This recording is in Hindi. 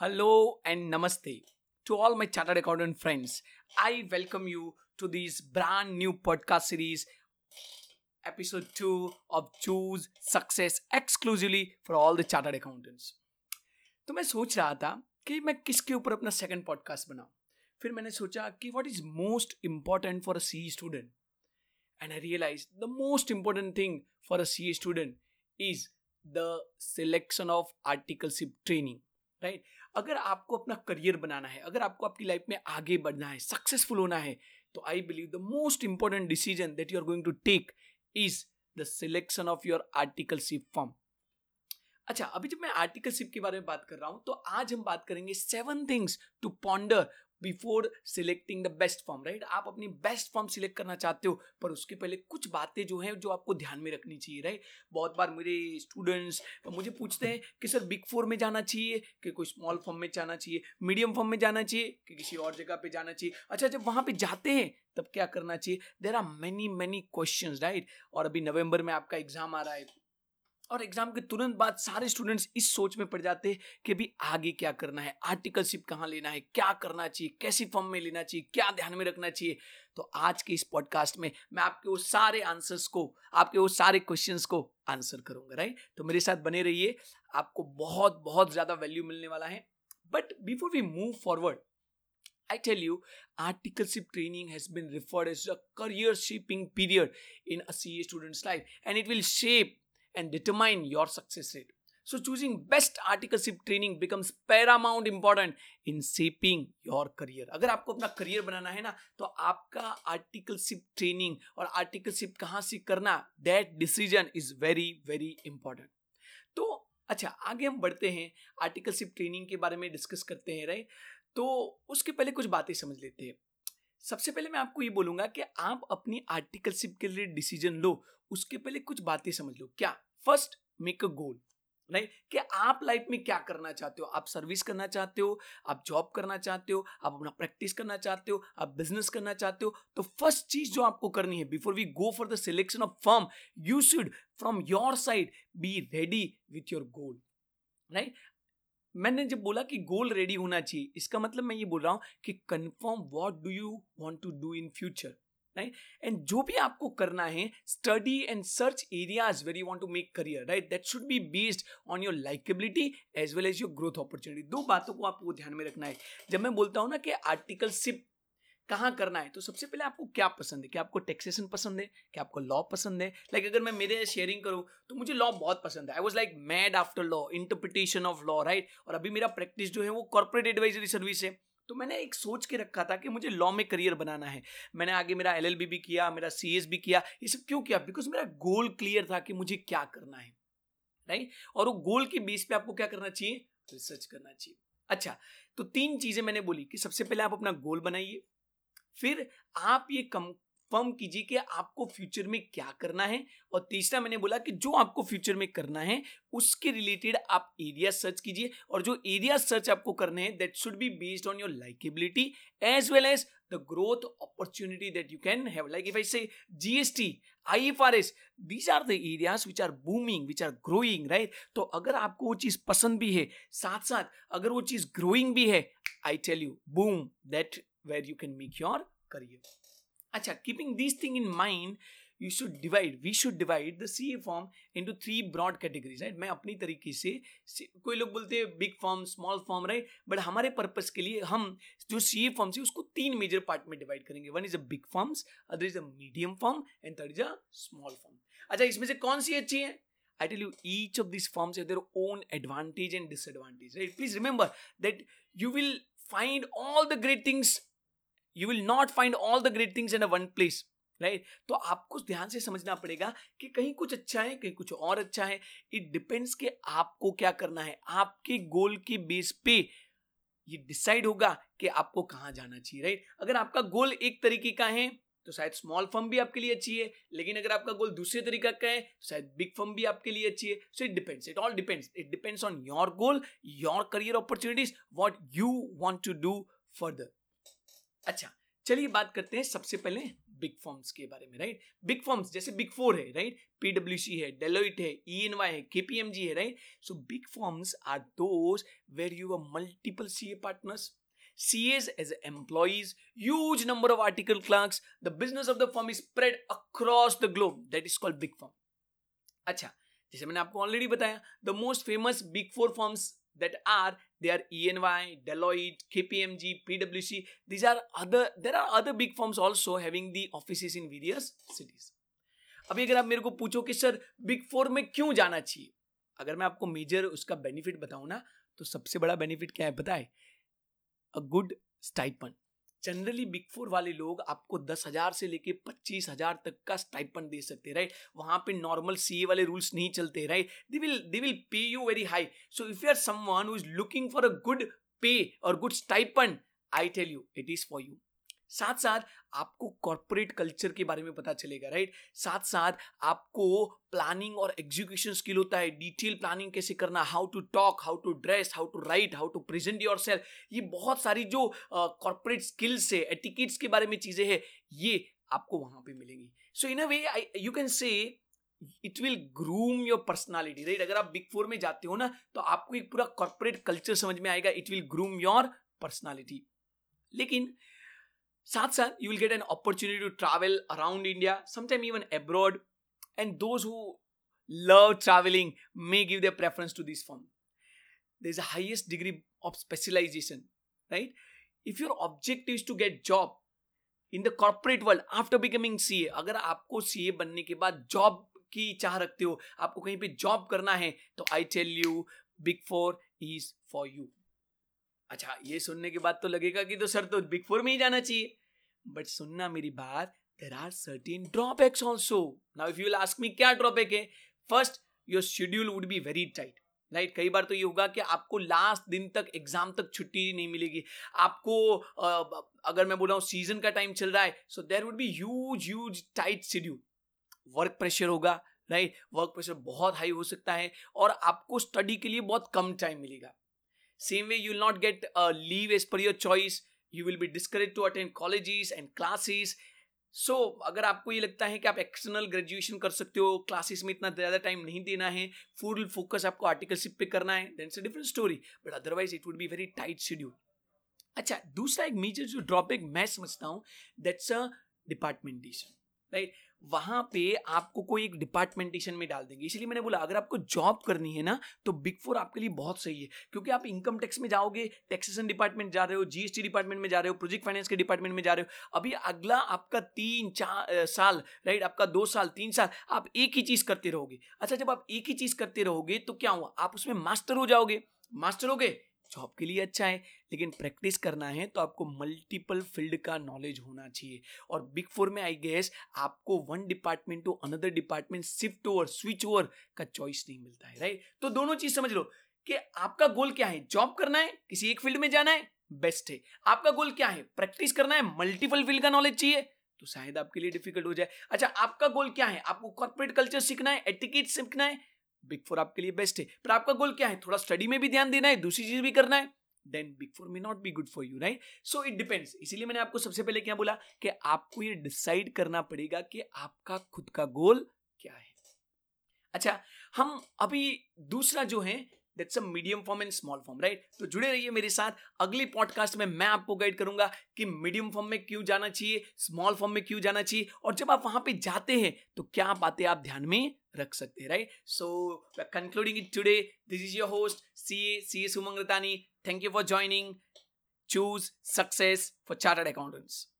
Hello and namaste to all my chartered accountant friends. I welcome you to this brand new podcast series, episode 2 of Choose Success exclusively for all the chartered accountants. तो मैं सोच रहा था कि मैं किसके ऊपर अपना सेकंड पॉडकास्ट बनाऊं फिर मैंने सोचा कि what is most important for a C student and I realise the most important thing for a C student is the selection of articleship training right अगर आपको अपना करियर बनाना है, अगर आपको आपकी लाइफ में आगे बढ़ना है सक्सेसफुल होना है तो I believe the most important decision that you are going to take is the selection of your articleship firm अच्छा अभी जब मैं आर्टिकलशिप के बारे में बात कर रहा हूँ तो आज हम बात करेंगे seven things to ponder before selecting the best firm right आप अपनी बेस्ट फॉर्म सिलेक्ट करना चाहते हो, पर उसके पहले कुछ बातें जो हैं, जो आपको ध्यान में रखनी चाहिए राइट बहुत बार मेरे स्टूडेंट्स मुझे पूछते हैं कि, सर बिग फोर में जाना चाहिए कि कोई स्मॉल फॉर्म में जाना चाहिए मीडियम फॉर्म में जाना चाहिए कि किसी और जगह पर जाना चाहिए? अच्छा जब वहाँ पर जाते हैं, तब क्या करना चाहिए? There are many many question right और अभी नवंबर में आपका एग्ज़ाम आ रहा है और एग्ज़ाम के तुरंत बाद सारे स्टूडेंट्स इस सोच में पड़ जाते हैं कि अभी आगे क्या करना है? आर्टिकलशिप कहाँ लेना है? क्या करना चाहिए? कैसी फॉर्म में लेना चाहिए? क्या ध्यान में रखना चाहिए? तो आज के इस पॉडकास्ट में मैं आपके वो सारे आंसर्स को आपके वो सारे क्वेश्चंस को आंसर करूँगा राइट तो मेरे साथ बने रहिए। आपको बहुत बहुत ज़्यादा वैल्यू मिलने वाला है। But before we move forward I tell you, articleship training has been referred as a career shaping period in a CA student's life and it will shape and determine your success rate. So, choosing best articleship training becomes paramount important in shaping your career. अगर आपको अपना करियर बनाना है ना तो आपका आर्टिकलशिप ट्रेनिंग और आर्टिकलशिप कहाँ से करना that decision is very very important तो अच्छा आगे हम बढ़ते हैं आर्टिकलशिप ट्रेनिंग के बारे में डिस्कस करते हैं राइट तो उसके पहले कुछ बातें समझ लेते हैं। सबसे पहले मैं आपको ये बोलूँगा कि आप अपनी आर्टिकलशिप के लिए डिसीज़न लो उसके पहले कुछ बातें समझ लो। क्या? First make a goal, right? कि आप लाइफ में क्या करना चाहते हो? आप सर्विस करना चाहते हो? आप जॉब करना चाहते हो? आप अपना प्रैक्टिस करना चाहते हो? आप बिज़नेस करना चाहते हो? तो फ़र्स्ट चीज़ जो आपको करनी है, before we go for the selection of firm, you should from your side be ready with your goal, right? मैंने जब बोला कि गोल रेडी होना चाहिए, इसका मतलब मैं ये बोल रहा हूँ कि confirm what do you want to do in future. Right and जो भी आपको करना है study and search areas where you want to make career right that should be based on your likeability as well as your growth opportunity दो बातों को आपको ध्यान में रखना है। जब मैं बोलता हूँ ना कि आर्टिकल आर्टिकलशिप कहाँ करना है तो सबसे पहले आपको क्या पसंद है? क्या आपको टैक्सेशन पसंद है? क्या आपको लॉ पसंद है? लाइक like अगर मैं मेरे शेयरिंग करूँ तो मुझे लॉ बहुत पसंद है। I was like mad after law interpretation of law right और अभी मेरा प्रैक्टिस जो है वो कॉर्पोरेट एडवाइजरी सर्विस है। तो मैंने एक सोच के रखा था कि मुझे लॉ में करियर बनाना है। मैंने आगे मेरा एलएलबी भी किया, मेरा सीएस भी किया। ये सब क्यों किया? बिकॉज़ मेरा गोल क्लियर था कि मुझे क्या करना है। राइट और वो गोल के बेस पे आपको क्या करना चाहिए? रिसर्च करना चाहिए। अच्छा तो तीन चीज़ें मैंने बोली कि सबसे पहले आप अपना गोल बनाइए। फिर आप ये कंफर्म कीजिए कि आपको फ्यूचर में क्या करना है। और तीसरा, मैंने बोला कि जो आपको फ्यूचर में करना है, उसके रिलेटेड आप एरिया सर्च कीजिए। और जो एरिया सर्च आपको करने हैं that should be based on your likeability as well as the growth opportunity that you can have. Like if i say gst ifrs these are the areas which are booming, which are growing, right? तो अगर आपको वो चीज़ पसंद भी है साथ साथ अगर वो चीज़ ग्रोइंग भी है I tell you boom that where you can make your your अच्छा keeping this thing in mind you should divide we should divide the C A firm into three broad categories right मैं अपनी तरीके से कोई लोग बोलते हैं big firm small firm right but हमारे पर्पज के लिए हम जो सी ए फॉर्म्स है उसको तीन मेजर पार्ट में डिवाइड करेंगे। One is a big firms other is a medium firm and third is a small firm अच्छा इसमें से कौन सी अच्छी है? I tell you each of this firms their own advantage and disadvantage right please remember that you will find all the great things you will not find all the great things in a one place right तो आपको ध्यान से समझना पड़ेगा कि कहीं कुछ अच्छा है, कहीं कुछ और अच्छा है। इट डिपेंड्स कि आपको क्या करना है। आपके गोल के बेस पे ये डिसाइड होगा कि आपको कहाँ जाना चाहिए राइट अगर आपका गोल एक तरीके का है तो शायद स्मॉल फर्म भी आपके लिए अच्छी है, लेकिन अगर आपका गोल दूसरे तरीका का है तो शायद बिग फर्म भी आपके लिए अच्छी है। So it depends it all depends it depends on your goal your career opportunities what you want to do further अच्छा चलिए बात करते हैं सबसे पहले बिग फॉर्म्स के बारे में राइट बिग फॉर्म्स जैसे बिग फोर है राइट पीडब्ल्यूसी है डेलोइट है ई एन वाई है केपीएमजी है right so big firms are those where you are multiple C A partners CAs as employees, huge number of article clerks. The business of the firm is spread across the globe. That is called big firm. अच्छा जैसे मैंने आपको ऑलरेडी बताया the most famous big four firms that are they are ENY, Deloitte, KPMG, PwC. These are other there are other big firms also having the offices in various cities. अभी अगर आप मेरे को पूछो कि सर बिग फोर में क्यों जाना चाहिए अगर मैं आपको मेजर उसका बेनिफिट बताऊँ ना तो सबसे बड़ा बेनिफिट क्या है है a good stipend generally big four वाले लोग आपको दस हज़ार से लेके पच्चीस हज़ार तक का स्टाइपन दे सकते राइट वहाँ पे नॉर्मल सीए वाले रूल्स नहीं चलते right they will they will pay you very high so if you are someone who is looking for a good pay और good stipend I tell you it is for you साथ साथ आपको कॉर्पोरेट कल्चर के बारे में पता चलेगा राइट साथ साथ आपको प्लानिंग और एग्जीक्यूशन स्किल होता है डिटेल प्लानिंग कैसे करना how to talk how to dress how to right how to present yourself ये बहुत सारी जो कॉर्पोरेट स्किल्स है एटिकेट्स के बारे में चीज़ें हैं, ये आपको वहाँ पे मिलेंगी। So in a way I you can say it will groom your personality right अगर आप बिग फोर में जाते हो ना तो आपको एक पूरा कॉर्पोरेट कल्चर समझ में आएगा it will groom your personality लेकिन साथ साथ you will get an opportunity to travel around India sometime even abroad and those who love travelling may give the preference to this firm the is highest degree of specialisation right if your objective to get job in the corporate world after becoming C A अगर आपको सी ए बनने के बाद जॉब की चाह रखते हो, आपको कहीं पर जॉब करना है तो I tell you big four is for you अच्छा ये सुनने के बाद तो लगेगा कि तो सर तो बिग फोर में ही जाना चाहिए। बट सुनना मेरी बात there are certain drawbacks also now if you ask me क्या ड्रॉबैक है first your schedule would be very tight right कई बार तो ये होगा कि आपको लास्ट दिन तक एग्ज़ाम तक छुट्टी नहीं मिलेगी। आपको अगर मैं बोल रहा हूँ सीज़न का टाइम चल रहा है so there would be huge huge tight schedule work pressure होगा राइट वर्क प्रेशर बहुत हाई हो सकता है और आपको स्टडी के लिए बहुत कम टाइम मिलेगा। Same way you will not get leave as per your choice you will be discourage to attend colleges and classes so अगर आपको ये लगता है कि आप एक्सटर्नल ग्रेजुएशन कर सकते हो क्लासेस में इतना ज़्यादा टाइम नहीं देना है फुल फोकस आपको आर्टिकलशिप पे करना है then a different story but otherwise it would be very tight schedule अच्छा दूसरा एक मेजर जो ड्रॉबैक मैं समझता हूँ दैट्स अ डिपार्टमेंटेशन राइट वहाँ पे आपको कोई एक डिपार्टमेंटेशन में डाल देंगे। इसलिए मैंने बोला, अगर आपको जॉब करनी है ना तो बिग फोर आपके लिए बहुत सही है। क्योंकि आप इनकम टैक्स में जाओगे टैक्सेशन डिपार्टमेंट जा रहे हो जीएसटी डिपार्टमेंट में जा रहे हो प्रोजेक्ट फाइनेंस के डिपार्टमेंट में जा रहे हो, अभी अगला आपका तीन, चार साल राइट आपका दो साल, तीन साल, आप एक ही चीज़ करते रहोगे। अच्छा जब आप एक ही चीज़ करते रहोगे तो क्या हुआ? आप उसमें मास्टर हो जाओगे। मास्टर हो गए? जॉब के लिए अच्छा है, लेकिन प्रैक्टिस करना है तो आपको मल्टीपल फ़ील्ड का नॉलेज होना चाहिए। और बिग फोर में आई गेस आपको one department to another department, shift over, switch over का चॉइस नहीं मिलता है, राइट? तो दोनों चीज़ समझ लो कि आपका गोल क्या है? जॉब करना है, किसी एक फ़ील्ड में जाना है, बेस्ट है। आपका गोल क्या है? प्रैक्टिस करना है, मल्टीपल फ़ील्ड का नॉलेज चाहिए तो शायद आपके लिए डिफ़िकल्ट हो जाए। अच्छा आपका गोल क्या है? आपको कॉर्पोरेट कल्चर सीखना है, एटिकेट सीखना है बिग फोर आपके लिए बेस्ट है। पर आपका गोल क्या है? थोड़ा स्टडी में भी ध्यान देना है, दूसरी चीज़ भी करना है। Then big four may not be good for you right so it depends इसीलिए मैंने आपको सबसे पहले क्या बोला कि आपको ये डिसाइड करना पड़ेगा कि आपका खुद का गोल क्या है। अच्छा हम अभी दूसरा जो है that's a medium firm and small firm right तो जुड़े रहिए मेरे साथ। अगले पॉडकास्ट में मैं आपको गाइड करूँगा कि मीडियम फॉर्म में क्यों जाना चाहिए स्मॉल फॉर्म में क्यों जाना चाहिए और जब आप वहाँ पे जाते हैं तो क्या बातें आप ध्यान में रख सकते हैं right so concluding it today this is your host C A C A Sumang Ratani thank you for joining choose success for chartered accountants